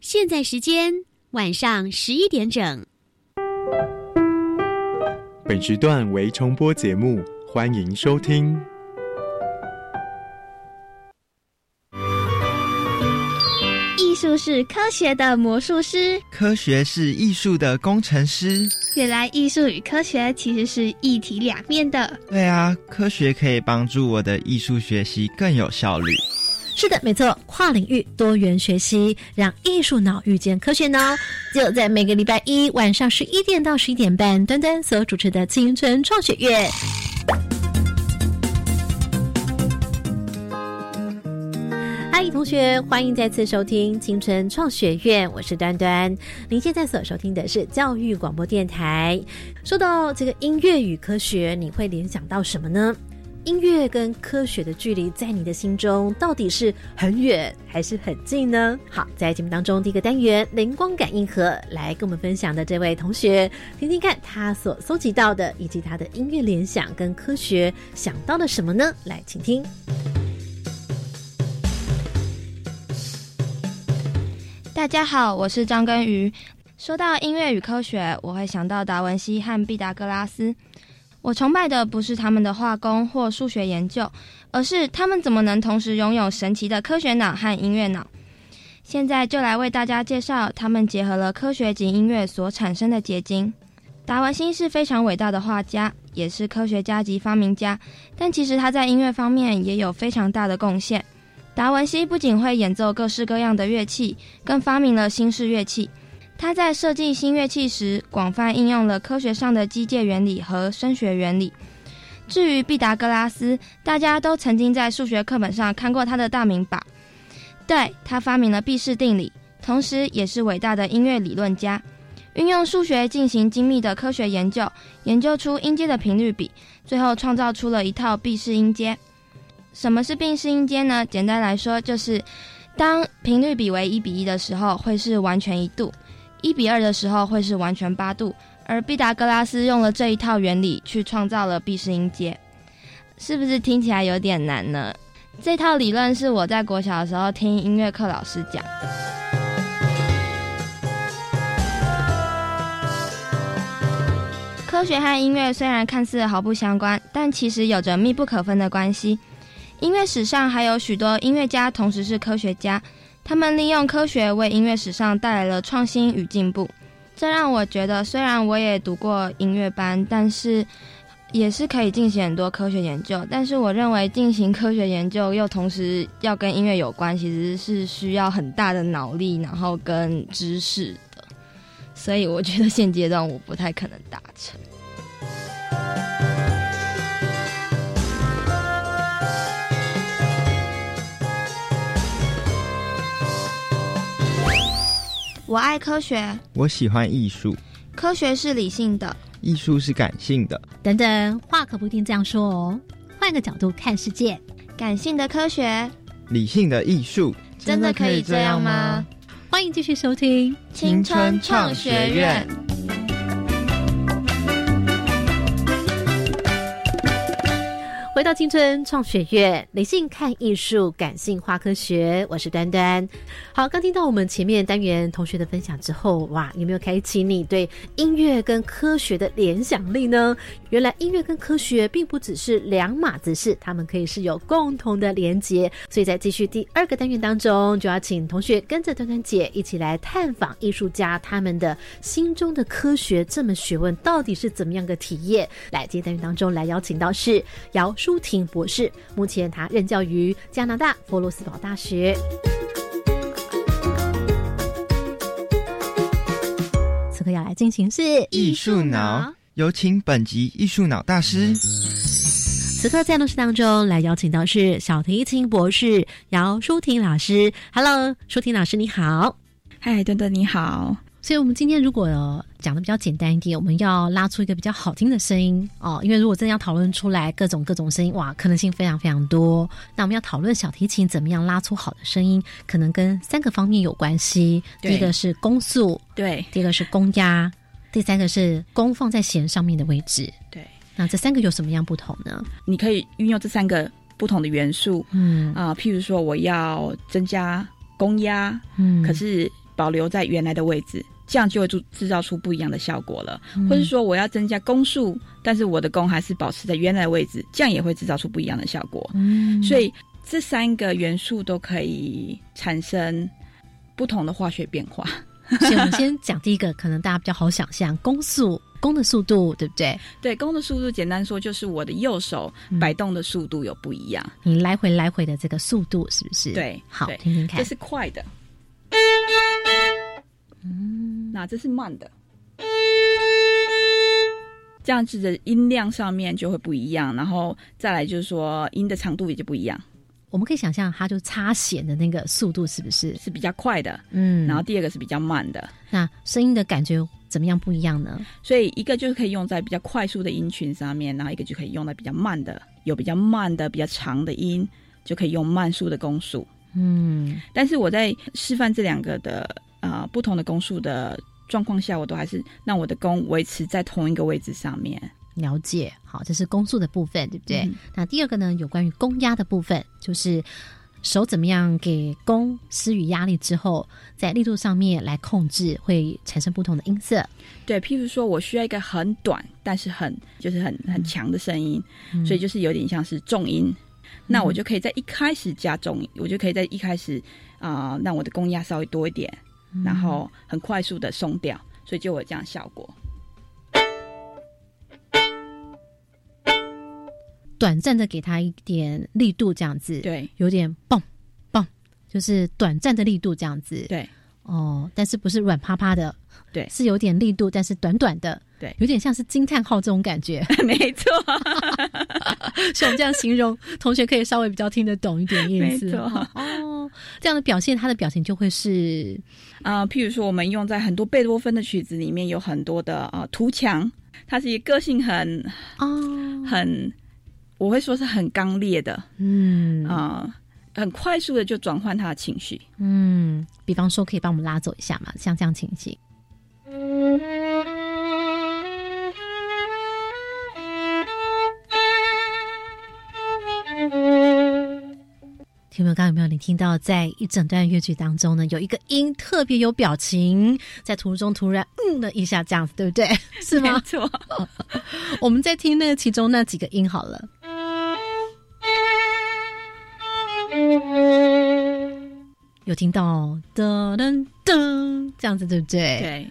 现在时间晚上十一点整。本时段为重播节目，欢迎收听。术是科学的魔术师，科学是艺术的工程师。原来艺术与科学其实是一体两面的。对啊，科学可以帮助我的艺术学习更有效率。是的，没错，跨领域多元学习，让艺术脑遇见科学脑，就在每个礼拜一晚上十一点到十一点半，端端所主持的青春创学院。嗨，同学，欢迎再次收听青春创学院，我是端端。您现在所收听的是教育广播电台。说到这个音乐与科学，你会联想到什么呢？音乐跟科学的距离，在你的心中到底是很远还是很近呢？好，在节目当中第一个单元灵光感应盒来跟我们分享的这位同学，听听看他所搜集到的，以及他的音乐联想跟科学想到了什么呢？来，请听。大家好，我是张根瑜。说到音乐与科学，我会想到达文西和毕达哥拉斯。我崇拜的不是他们的画工或数学研究，而是他们怎么能同时拥有神奇的科学脑和音乐脑。现在就来为大家介绍他们结合了科学及音乐所产生的结晶。达文西是非常伟大的画家，也是科学家及发明家，但其实他在音乐方面也有非常大的贡献。达文西不仅会演奏各式各样的乐器，更发明了新式乐器。他在设计新乐器时，广泛应用了科学上的机械原理和声学原理。至于毕达哥拉斯，大家都曾经在数学课本上看过他的大名吧？对他发明了毕氏定理，同时也是伟大的音乐理论家，运用数学进行精密的科学研究，研究出音阶的频率比，最后创造出了一套毕氏音阶。什么是毕氏音阶呢？简单来说，就是当频率比为一比一的时候，会是完全一度；一比二的时候，会是完全八度。而毕达哥拉斯用了这一套原理去创造了毕氏音阶，是不是听起来有点难呢？这套理论是我在国小的时候听音乐课老师讲。科学和音乐虽然看似毫不相关，但其实有着密不可分的关系。音乐史上还有许多音乐家同时是科学家，他们利用科学为音乐史上带来了创新与进步。这让我觉得，虽然我也读过音乐班，但是也是可以进行很多科学研究。但是我认为进行科学研究又同时要跟音乐有关，其实是需要很大的脑力，然后跟知识的。所以我觉得现阶段我不太可能达成。我爱科学，我喜欢艺术，科学是理性的，艺术是感性的。等等，话可不一定这样说哦。换个角度看世界，感性的科学，理性的艺术，真的可以这样吗？欢迎继续收听青春创学院。回到青春创学院，理性看艺术，感性化科学。我是端端。好，刚听到我们前面单元同学的分享之后，哇，有没有开启你对音乐跟科学的联想力呢？原来音乐跟科学并不只是两码子事，他们可以是有共同的连结。所以在继续第二个单元当中，就要请同学跟着端端姐一起来探访艺术家他们的心中的科学这门学问到底是怎么样的体验。来，今天单元当中来邀请到是姚。舒婷博士，目前他任教于加拿大佛罗斯堡大学。此刻要来进行是艺术脑，有请本集艺术脑大师。此刻在录室当中来邀请到是小提琴博士姚舒婷老师。Hello，舒婷老师你好。嗨，墩墩你好。所以，我们今天如果讲的比较简单一点，我们要拉出一个比较好听的声音哦。因为如果真的要讨论出来各种各种声音，哇，可能性非常非常多。那我们要讨论小提琴怎么样拉出好的声音，可能跟三个方面有关系。第一个是弓速，对；第二个是弓压，第三个是弓放在弦上面的位置。对。那这三个有什么样不同呢？你可以运用这三个不同的元素嗯啊、譬如说我要增加弓压，嗯可是保留在原来的位置，这样就会制制造出不一样的效果了。嗯或者说我要增加攻速，但是我的弓还是保持在原来的位置，这样也会制造出不一样的效果。嗯所以这三个元素都可以产生不同的化学变化。所以我们先讲第一个，可能大家比较好想象，攻速，攻的速度，对不对？对，弓的速度简单说就是我的右手嗯摆动的速度有不一样，你来回来回的这个速度是不是？对好，对听听看这。是快的，嗯，那这是慢的。这样子的音量上面就会不一样，然后再来就是说音的长度也就不一样，我们可以想象，它就擦弦的那个速度是不是？是比较快的。嗯，然后第二个是比较慢的，那声音的感觉怎么样不一样呢？所以一个就是可以用在比较快速的音群上面，然后一个就可以用在比较慢的，有比较慢的、比较长的音，就可以用慢速的公速。嗯但是我在示范这两个的呃不同的公数的状况下，我都还是让我的弓维持在同一个位置上面。了解，好，这是攻速的部分，对不对？嗯那第二个呢，有关于弓压的部分，就是手怎么样给弓施予压力之后，在力度上面来控制，会产生不同的音色。对，譬如说我需要一个很短但是很就是很很强的声音，所以就是有点像是重音。那我就可以在一开始加重音，我就可以在一开始啊、让我的弓压稍微多一点，然后很快速的松掉，所以就有这样效果。短暂的给它一点力度，这样子，，对有点蹦蹦，就是短暂的力度这样子。对哦，但是不是软趴趴的，对是有点力度，但是短短的，对有点像是惊叹号这种感觉。没错，像我这样形容，同学可以稍微比较听得懂一点意思。没错哦，这样的表现，他的表情就会是啊、譬如说我们用在很多贝多芬的曲子里面有很多的啊、图强，他是一个个性很哦，很，我会说是很刚烈的嗯啊、很快速的就转换他的情绪。嗯，比方说可以帮我们拉走一下嘛，像这样情形。听众朋友，刚刚有没有你听到，在一整段乐曲当中呢，有一个音特别有表情，在途中突然嗯了一下，这样子，对不对？是吗？没错，我们再听那个其中那几个音好了。有听到噔噔噔这样子，对不对？。对，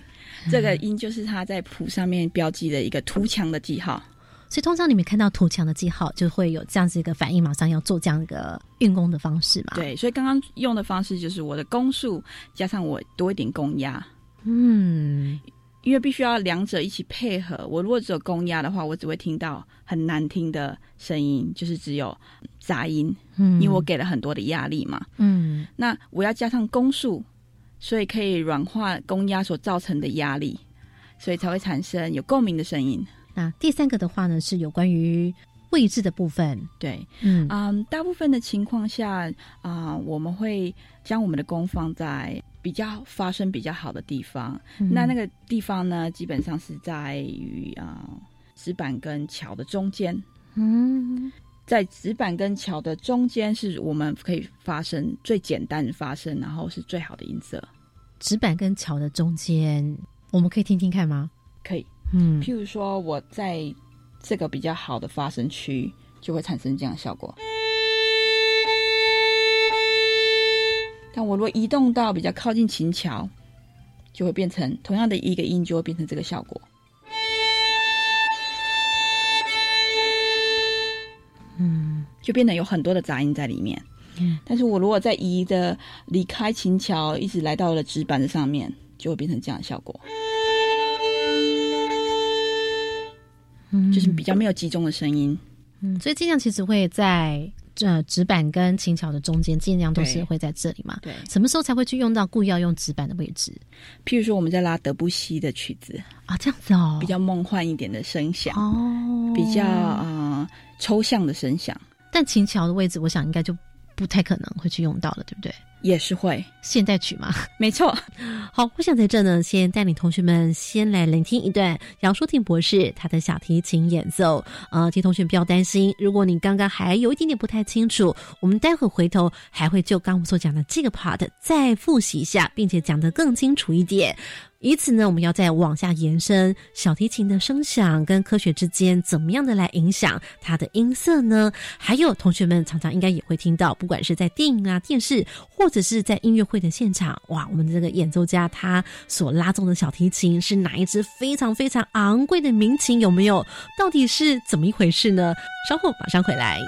这个音就是他在谱上面标记的一个图强的记号。所以通常你们看到土墙的记号，就会有这样子一个反应，马上要做这样一个运功的方式嘛。，对，所以刚刚用的方式就是我的攻速加上我多一点攻压，嗯，因为必须要两者一起配合。我如果只有攻压的话，我只会听到很难听的声音，就是只有杂音，嗯因为我给了很多的压力嘛。嗯那我要加上攻速，所以可以软化弓压所造成的压力，所以才会产生有共鸣的声音。那第三个的话呢，是有关于位置的部分。对，嗯嗯，大部分的情况下啊、我们会将我们的弓放在比较发声比较好的地方。那那个地方呢，基本上是在于啊、纸板跟桥的中间。嗯在纸板跟桥的中间，是我们可以发声最简单的发声，然后是最好的音色。纸板跟桥的中间，我们可以听听看吗？可以，嗯譬如说我在这个比较好的发声区，就会产生这样的效果。但我如果移动到比较靠近琴桥，就会变成同样的一个音，就会变成这个效果。嗯就变得有很多的杂音在里面。嗯，但是我如果在移的离开琴桥，一直来到了纸板的上面，就会变成这样的效果，就是比较没有集中的声音。嗯，所以尽量其实会在呃纸板跟琴桥的中间，尽量都是会在这里嘛。对，什么时候才会去用到故意要用纸板的位置譬如说我们在拉德布西的曲子，啊？这样子哦，比较梦幻一点的声响，哦，比较呃抽象的声响。但琴桥的位置，我想应该就不太可能会去用到了，对不对？也是会，现代曲嘛。没错。好，我想在这呢，先带领同学们先来聆听一段杨淑婷博士他的小提琴演奏。呃，提同学不要担心，如果你刚刚还有一点点不太清楚，我们待会回头还会就刚我们所讲的这个 part 再复习一下，并且讲得更清楚一点。以此呢，我们要再往下延伸，小提琴的声响跟科学之间怎么样的来影响它的音色呢？还有同学们常常应该也会听到，不管是在电影啊、电视，或者是在音乐会的现场，哇，我们的这个演奏家他所拉奏的小提琴是哪一支非常非常昂贵的名琴？有没有？到底是怎么一回事呢？稍后马上回来。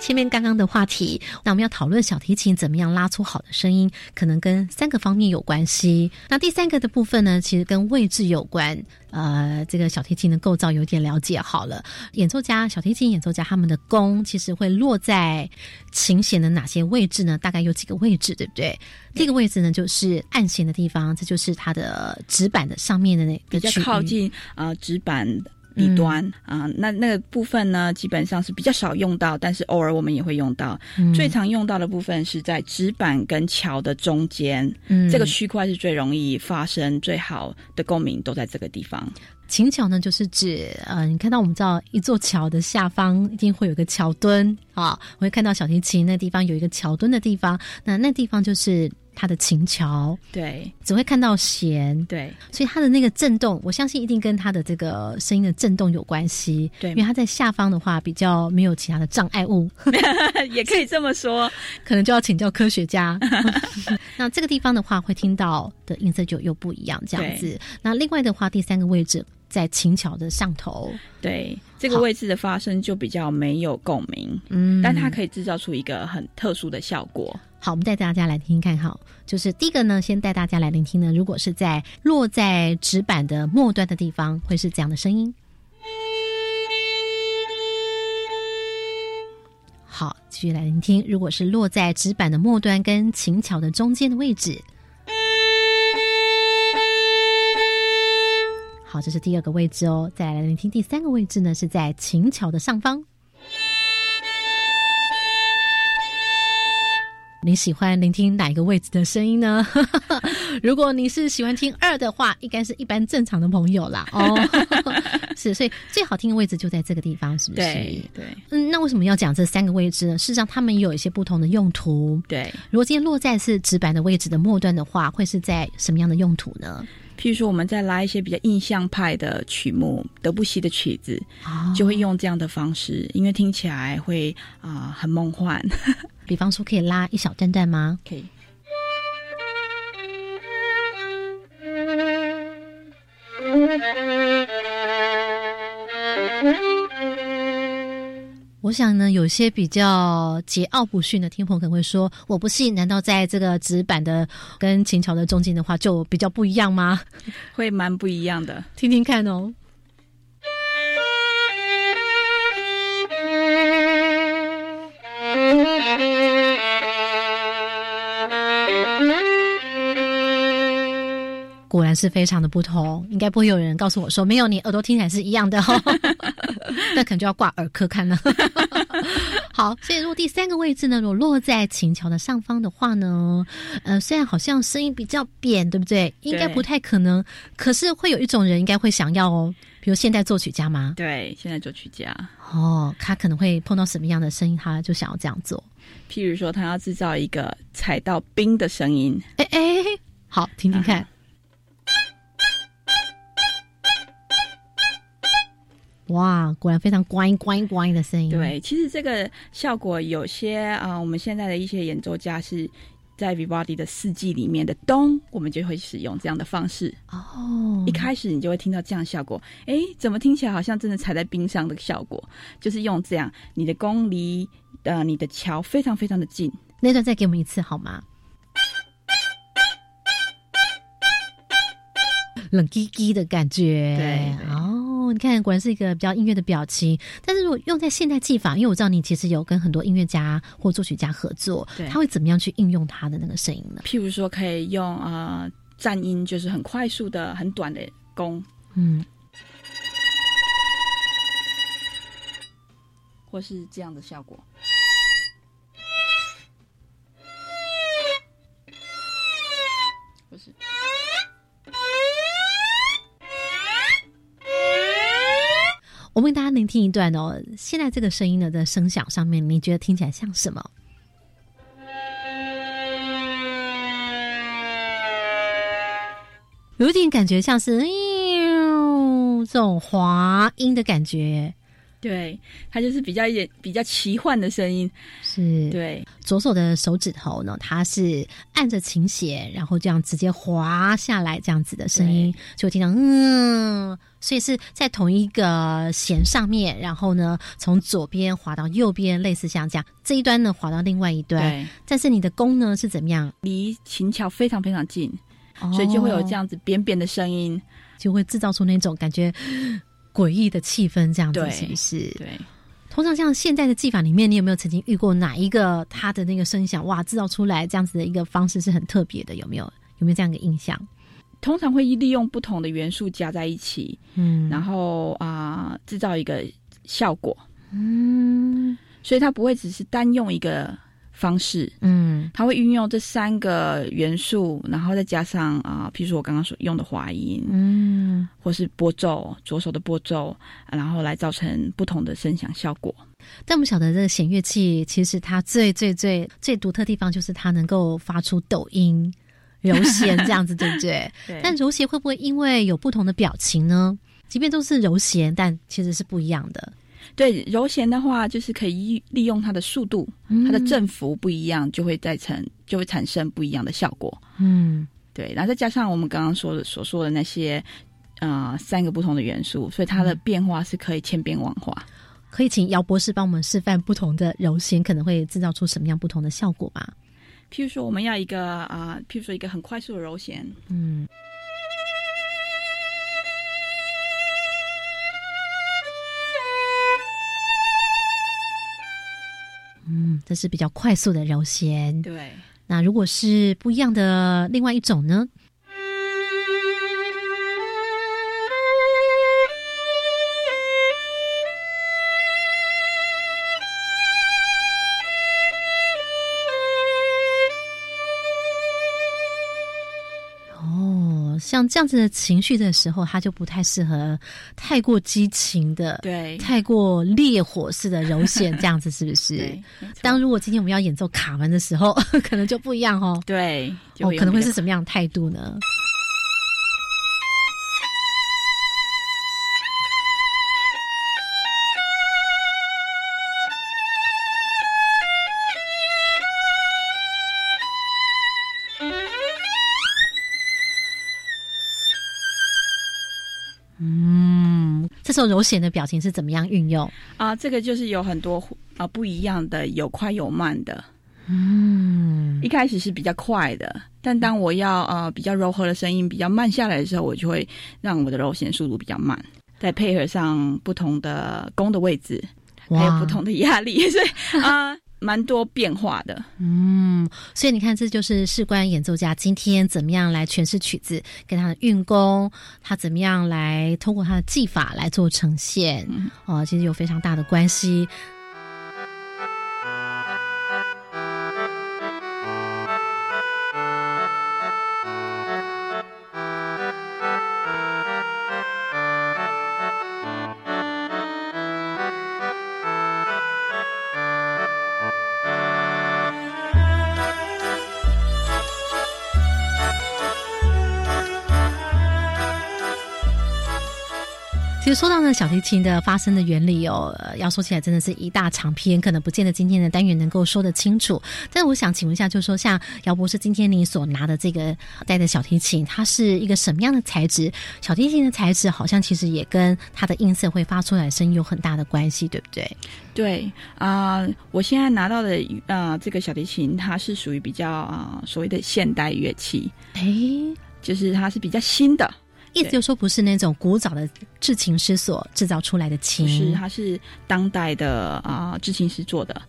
前面刚刚的话题，那我们要讨论小提琴怎么样拉出好的声音，可能跟三个方面有关系。那第三个的部分呢，其实跟位置有关。呃，这个小提琴的构造有点了解好了。演奏家，小提琴演奏家他们的弓其实会落在琴弦的哪些位置呢？大概有几个位置，对不对？第一个位置呢，就是按弦的地方，这就是它的指板的上面的那个比较靠近啊指板。底端啊，那那个部分呢，基本上是比较少用到，但是偶尔我们也会用到。最常用到的部分是在纸板跟桥的中间，这个区块是最容易发生最好的共鸣，都在这个地方。琴桥呢，就是指呃，你看到我们知道一座桥的下方一定会有个桥墩啊，我会看到小提琴那地方有一个桥墩的地方，那那地方就是。它的琴桥对，只会看到弦对，所以它的那个震动，我相信一定跟它的这个声音的震动有关系。对，因为它在下方的话比较没有其他的障碍物，也可以这么说，可能就要请教科学家。那这个地方的话，会听到的音色就又不一样，这样子。那另外的话，第三个位置在琴桥的上头，对，这个位置的发声就比较没有共鸣，嗯，但它可以制造出一个很特殊的效果。好，我们带大家来听听看。好，就是第一个呢，先带大家来聆听呢。如果是在落在纸板的末端的地方，会是这样的声音。好，继续来聆听。如果是落在纸板的末端跟琴桥的中间的位置，好，这是第二个位置哦。再来聆听第三个位置呢，是在琴桥的上方。你喜欢聆听哪一个位置的声音呢？如果你是喜欢听二的话，应该是一般正常的朋友啦。哦，是，所以最好听的位置就在这个地方，是不是？对对。嗯，那为什么要讲这三个位置呢？事实上，它们有一些不同的用途。对，如果今天落在是纸板的位置的末端的话，会是在什么样的用途呢？譬如说，我们再拉一些比较印象派的曲目，德布西的曲子，就会用这样的方式，因为听起来会啊很梦幻。比方说，可以拉一小段段吗？可以。我想呢，有些比较桀骜不驯的听众可能会说：“我不信，难道在这个纸板的跟秦桥的中间的话，就比较不一样吗？”会蛮不一样的，听听看哦。果然是非常的不同，应该不会有人告诉我说没有，你耳朵听起来是一样的哦，那可能就要挂耳科看了。好，所以如果第三个位置呢，如果落在琴桥的上方的话呢，呃，虽然好像声音比较扁，对不对？应该不太可能，可是会有一种人应该会想要哦，比如现代作曲家吗？对，现代作曲家哦，他可能会碰到什么样的声音，他就想要这样做。譬如说，他要制造一个踩到冰的声音，哎哎，好，听听看。哇，果然非常乖乖乖的声音。对，其实这个效果有些啊，我们现在的一些演奏家是在 Vivaldi 的四季里面的冬，我们就会使用这样的方式。哦一开始你就会听到这样的效果，哎，怎么听起来好像真的踩在冰上的效果？就是用这样，你的弓离呃你的桥非常非常的近，那段再给我们一次好吗？冷滴滴的感觉，对对哦，你看，果然是一个比较音乐的表情。但是如果用在现代技法，因为我知道你其实有跟很多音乐家或作曲家合作，对他会怎么样去应用他的那个声音呢？譬如说可以用呃颤音，就是很快速的、很短的弓，嗯，或是这样的效果。我问大家，聆听一段哦。现在这个声音呢的声响上面，你觉得听起来像什么？有点感觉像是嗯这种滑音的感觉，对，它就是比较一点比较奇幻的声音。是对，左手的手指头呢，它是按着琴弦，然后这样直接滑下来，这样子的声音就会听到嗯，所以是在同一个弦上面，然后呢从左边滑到右边，类似像这样，这一端呢滑到另外一端，对，但是你的弓呢是怎么样？离琴桥非常非常近，所以就会有这哦，样子扁扁的声音。就会制造出那种感觉诡异的气氛，这样子是不是？对，通常像现在的技法里面，你有没有曾经遇过哪一个它的那个声响哇，制造出来这样子的一个方式是很特别的？有没有？有没有这样一个印象？通常会利用不同的元素加在一起，嗯。然后啊、制造一个效果。嗯。所以它不会只是单用一个方式，嗯。它会运用这三个元素，然后再加上啊、譬如说我刚刚所用的滑音，嗯，或是拨奏，左手的拨奏，然后来造成不同的声响效果。但我们晓得这个弦乐器，其实它最最最最独特地方就是它能够发出抖音、柔弦这样子，对不对？对但柔弦会不会因为有不同的表情呢？即便都是柔弦，但其实是不一样的。对柔弦的话，就是可以利用它的速度，它的振幅不一样，就会再成就会产生不一样的效果。嗯对，然后再加上我们刚刚说的所说的那些。呃，三个不同的元素，所以它的变化是可以千变万化。可以请姚博士帮我们示范不同的柔弦可能会制造出什么样不同的效果吗？譬如说，我们要一个啊、譬如说一个很快速的柔弦，嗯嗯，这是比较快速的柔弦。对，那如果是不一样的另外一种呢？像这样子的情绪的时候，他就不太适合太过激情的、对，太过烈火式的柔弦，这样子是不是？对，当如果今天我们要演奏卡门的时候，可能就不一样哦。对，哦，可能会是什么样的态度呢？时候柔弦的表情是怎么样运用？啊、这个就是有很多啊、不一样的，有快有慢的。嗯一开始是比较快的，但当我要呃比较柔和的声音比较慢下来的时候，我就会让我的柔弦速度比较慢，再配合上不同的弓的位置，还有不同的压力，所以啊。蛮多变化的，嗯，所以你看，这就是事关演奏家今天怎么样来诠释曲子，跟他的运功，他怎么样来通过他的技法来做呈现，嗯。哦，其实有非常大的关系。其其实说到呢小提琴的发声的原理哦，呃要说起来真的是一大长篇，可能不见得今天的单元能够说得清楚。但是我想请问一下，就是说像姚博士今天你所拿的这个带的小提琴，它是一个什么样的材质？小提琴的材质好像其实也跟它的音色会发出来的声音有很大的关系，对不对？对啊、我现在拿到的啊、这个小提琴，它是属于比较啊、所谓的现代乐器，哎，就是它是比较新的，意思就是说不是那种古早的制琴师所制造出来的琴，不是它是当代的啊、制琴师做的。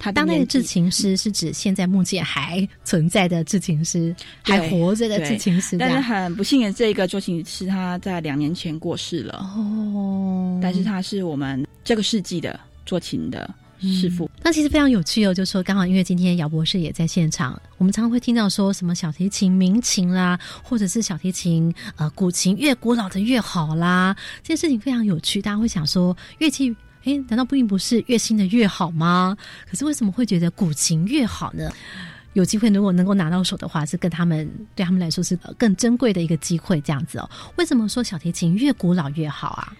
他当代的制琴师是指现在目前还存在的制琴师，还活着的制琴师但是。很不幸的，这个作琴师他在两年前过世了，哦。但是他是我们这个世纪的作琴的师傅。那其实非常有趣哦，就说刚好因为今天姚博士也在现场，我们常常会听到说什么小提琴民琴啦，或者是小提琴呃古琴越古老的越好啦，这件事情非常有趣。大家会想说乐器。诶，难道并不是越新的越好吗？可是为什么会觉得古琴越好呢？有机会如果能够拿到手的话，是跟他们对他们来说是更珍贵的一个机会，这样子哦。为什么说小提琴越古老越好啊？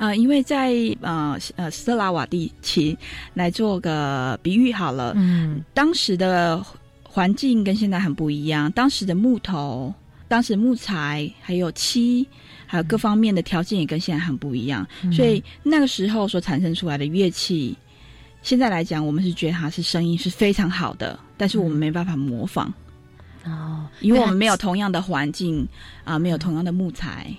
啊、因为在呃呃斯特拉瓦蒂琴来做个比喻好了，嗯。当时的环境跟现在很不一样，当时的木头、当时木材还有漆，还有各方面的条件也跟现在很不一样，所以那个时候所产生出来的乐器，现在来讲，我们是觉得它是声音是非常好的，但是我们没办法模仿，哦，因为我们没有同样的环境啊、没有同样的木材，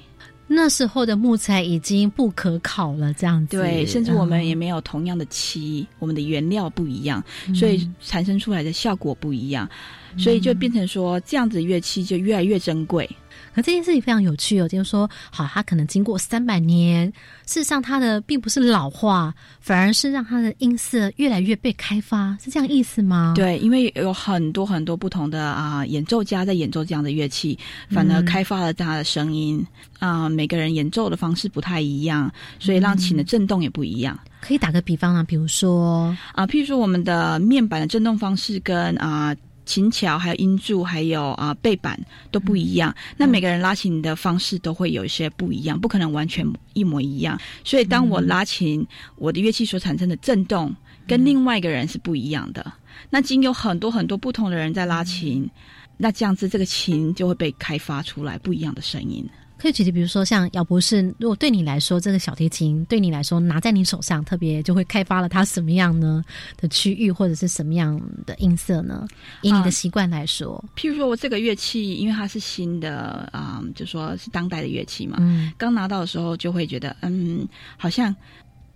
那时候的木材已经不可考了，这样子。对，甚至我们也嗯没有同样的漆，我们的原料不一样，所以产生出来的效果不一样，所以就变成说这样子乐器就越来越珍贵。可这件事情非常有趣哦，就是说，好，它可能经过三百年，事实上它的并不是老化，反而是让它的音色越来越被开发，是这样意思吗？，对，因为有很多很多不同的啊、演奏家在演奏这样的乐器，反而嗯开发了它的声音啊、每个人演奏的方式不太一样，所以让琴的震动也不一样。可以打个比方啊，比如说，啊，譬如说我们的面板的震动方式跟啊。琴桥、还有音柱、还有啊背板都不一样，那每个人拉琴的方式都会有一些不一样，不可能完全一模一样。所以当我拉琴，我的乐器所产生的震动跟另外一个人是不一样的。那经有很多很多不同的人在拉琴，那这样子这个琴就会被开发出来不一样的声音。可以举例，比如说像姚博士，如果对你来说，这个小提琴对你来说拿在你手上，特别就会开发了它什么样呢的区域，或者是什么样的音色呢？以你的啊习惯来说，譬如说我这个乐器，因为它是新的啊、就说是当代的乐器嘛，嗯刚拿到的时候就会觉得，嗯，好像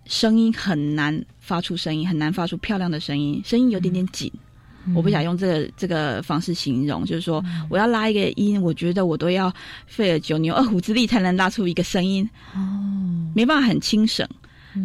声音很难发出声音，很难发出漂亮的声音，声音有点点紧。我不想用这个这个方式形容，就是说我要拉一个音，我觉得我都要费了九牛二虎之力才能拉出一个声音，哦，没办法很轻省。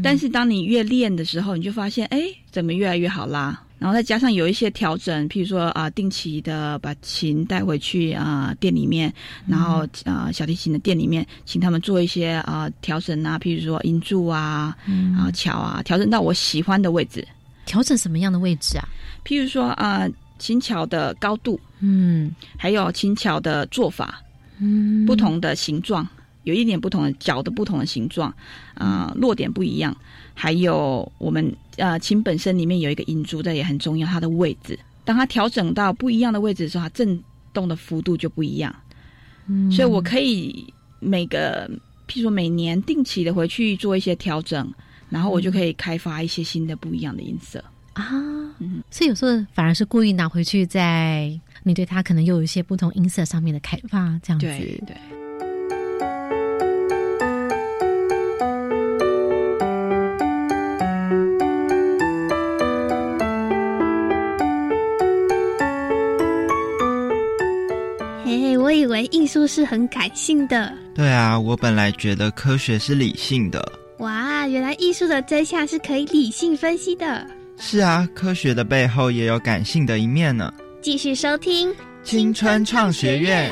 但是当你越练的时候，你就发现，哎，怎么越来越好拉？然后再加上有一些调整，譬如说啊、定期的把琴带回去啊、店里面，然后啊、小提琴的店里面，请他们做一些啊、调整啊，譬如说音柱啊、啊桥啊，调整到我喜欢的位置。调整什么样的位置啊？譬如说啊、琴桥的高度，嗯还有琴桥的做法，嗯，不同的形状，有一点不同的角的不同的形状，啊、落点不一样，还有我们呃琴本身里面有一个音珠，这也很重要，它的位置。当它调整到不一样的位置的时候，它震动的幅度就不一样。嗯所以我可以每个，譬如说每年定期的回去做一些调整，然后我就可以开发一些新的不一样的音色。啊，嗯所以有时候反而是故意拿回去，在你对它可能又有一些不同音色上面的开发，这样子。对对。嘿嘿，我以为艺术是很感性的，对啊，我本来觉得科学是理性的。哇，原来艺术的真相是可以理性分析的。是啊，科学的背后也有感性的一面呢。继续收听青春创学院，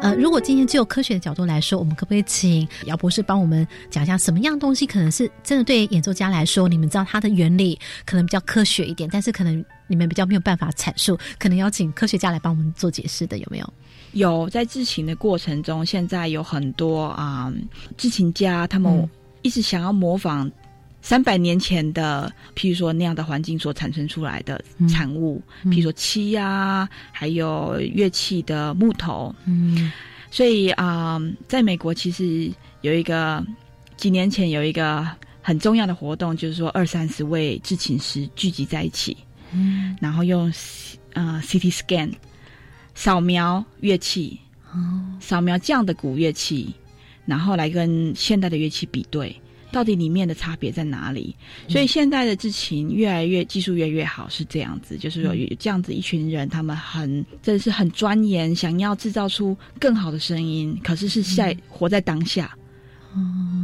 呃，如果今天只有科学的角度来说，我们可不可以请姚博士帮我们讲一下，什么样东西可能是真的对演奏家来说，你们知道它的原理可能比较科学一点，但是可能你们比较没有办法阐述，可能要请科学家来帮我们做解释的，有没有？有在制琴的过程中，现在有很多啊、制琴家，他们嗯。一直想要模仿三百年前的，譬如说那样的环境所产生出来的产物，譬如说漆啊，还有乐器的木头。嗯。所以啊、在美国其实有一个几年前有一个很重要的活动，就是说二三十位制琴师聚集在一起，嗯。然后用呃 CT scan 扫描乐器，哦。扫描这样的古乐器，然后来跟现代的乐器比对，到底里面的差别在哪里？所以现代的制琴越来越技术越来越好，是这样子，就是有有这样子一群人，他们很真的是很钻研，想要制造出更好的声音，可是是在、活在当下。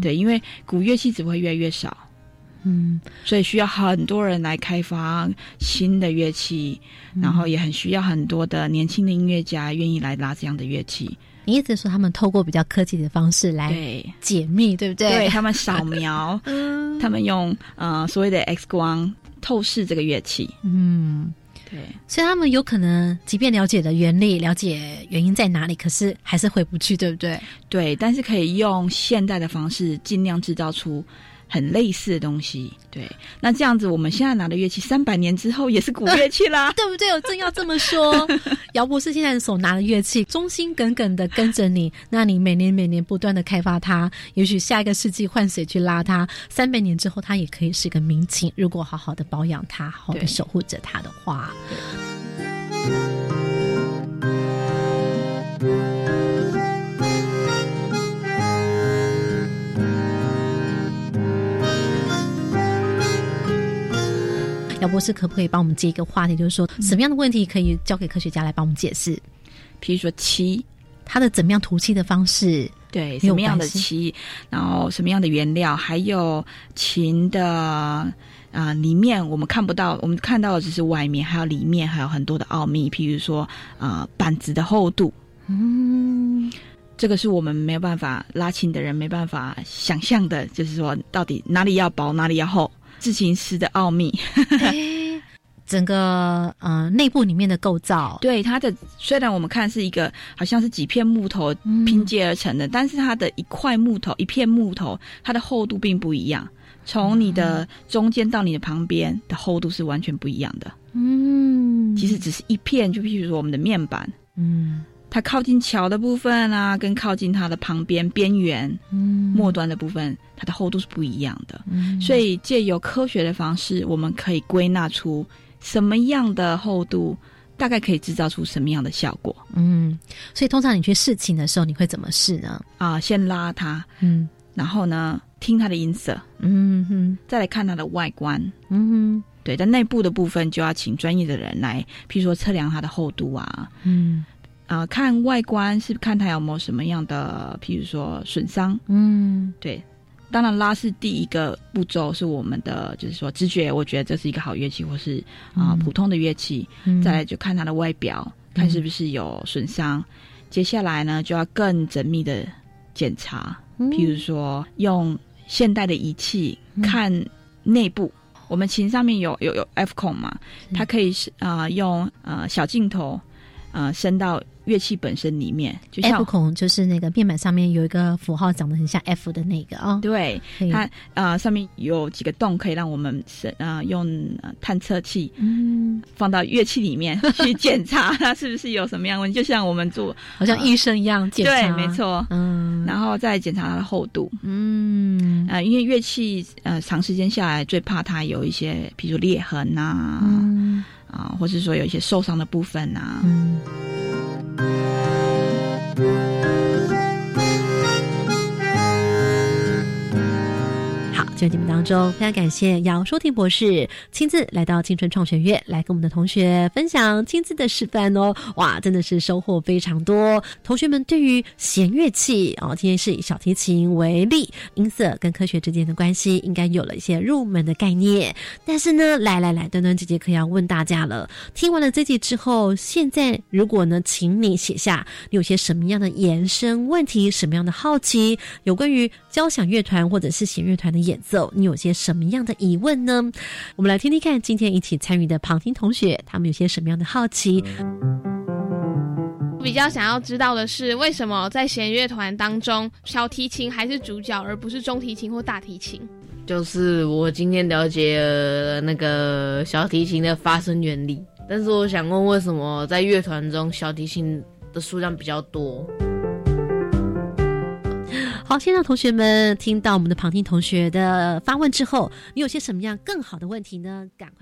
对，因为古乐器只会越来越少，嗯所以需要很多人来开发新的乐器，然后也很需要很多的年轻的音乐家愿意来拉这样的乐器。你一直说他们透过比较科技的方式来，解密，对不对？对他们扫描，嗯他们用呃所谓的 X 光透视这个乐器。嗯。对，所以他们有可能，即便了解了原理，了解原因在哪里，可是还是回不去，对不对？对，但是可以用现代的方式，尽量制造出很类似的东西。对，那这样子，我们现在拿的乐器，三百年之后也是古乐器啦。对不对？我正要这么说。姚博士现在所拿的乐器，忠心耿耿的跟着你，那你每年每年不断的开发它，也许下一个世纪换谁去拉它，三百年之后它也可以是个民琴。如果好好的保养它，好好的守护着它的话。姚博士可不可以帮我们接一个话题，就是说什么样的问题可以交给科学家来帮我们解释？比如说漆，它的怎么样涂漆的方式？对，什么样的漆，然后什么样的原料，还有琴的啊、呃里面我们看不到，我们看到的只是外面，还有里面还有很多的奥秘，譬如说呃板子的厚度，嗯，这个是我们没有办法拉琴的人没办法想象的，就是说到底哪里要薄，哪里要厚，制琴师的奥秘。诶 整个呃内部里面的构造，对它的，虽然我们看是一个好像是几片木头嗯拼接而成的，但是它的一块木头、一片木头，它的厚度并不一样。从你的中间到你的旁边的厚度是完全不一样的。嗯，其实只是一片，就譬如说我们的面板，嗯它靠近桥的部分啊，跟靠近它的旁边边缘嗯。末端的部分，它的厚度是不一样的。嗯。所以借由科学的方式，我们可以归纳出什么样的厚度，大概可以制造出什么样的效果。嗯，所以通常你去试琴的时候，你会怎么试呢？啊、先拉它，嗯。然后呢，听它的音色，嗯哼。再来看它的外观。嗯对，但内部的部分就要请专业的人来，譬如说测量它的厚度啊，嗯啊、看外观是看它有没有什么样的，譬如说损伤。嗯对，当然拉是第一个步骤，是我们的就是说直觉，我觉得这是一个好乐器，或是啊、嗯普通的乐器。嗯，再来就看它的外表，看是不是有损伤。接下来呢，就要更缜密的检查，嗯譬如说用现代的仪器嗯看内部。我们琴上面有有有 F 孔嘛，它可以是啊、呃用呃小镜头呃伸到乐器本身里面，就像 F 孔就是那个面板上面有一个符号长得很像 F 的那个啊，对它呃上面有几个洞，可以让我们是呃用呃探测器嗯，放到乐器里面 去检查 它是不是有什么样的问题，就像我们做好像医生一样检查，对，没，错，嗯，然后再检查它的厚度。嗯。呃，因为乐器呃长时间下来，最怕它有一些，比如裂痕呐、啊，嗯。或是说有一些受伤的部分呐、嗯。好，今天节目当中，非常感谢姚淑婷博士亲自来到青春创学院，来跟我们的同学分享亲自的示范哦。哇，真的是收获非常多。同学们对于弦乐器哦，今天是以小提琴为例，音色跟科学之间的关系，应该有了一些入门的概念。但是呢，来来来，端端姐姐可要问大家了。听完了这集之后，现在如果呢，请你写下你有些什么样的延伸问题，什么样的好奇，有关于交响乐团或者是弦乐团的演奏，你有些什么样的疑问呢？我们来听听看，今天一起参与的旁听同学，他们有些什么样的好奇。比较想要知道的是，为什么在弦乐团当中，小提琴还是主角，而不是中提琴或大提琴？就是我今天了解了那个小提琴的发声原理，但是我想问，为什么在乐团中小提琴的数量比较多？好，先让同学们听到我们的旁听同学的发问之后，你有些什么样更好的问题呢？赶快。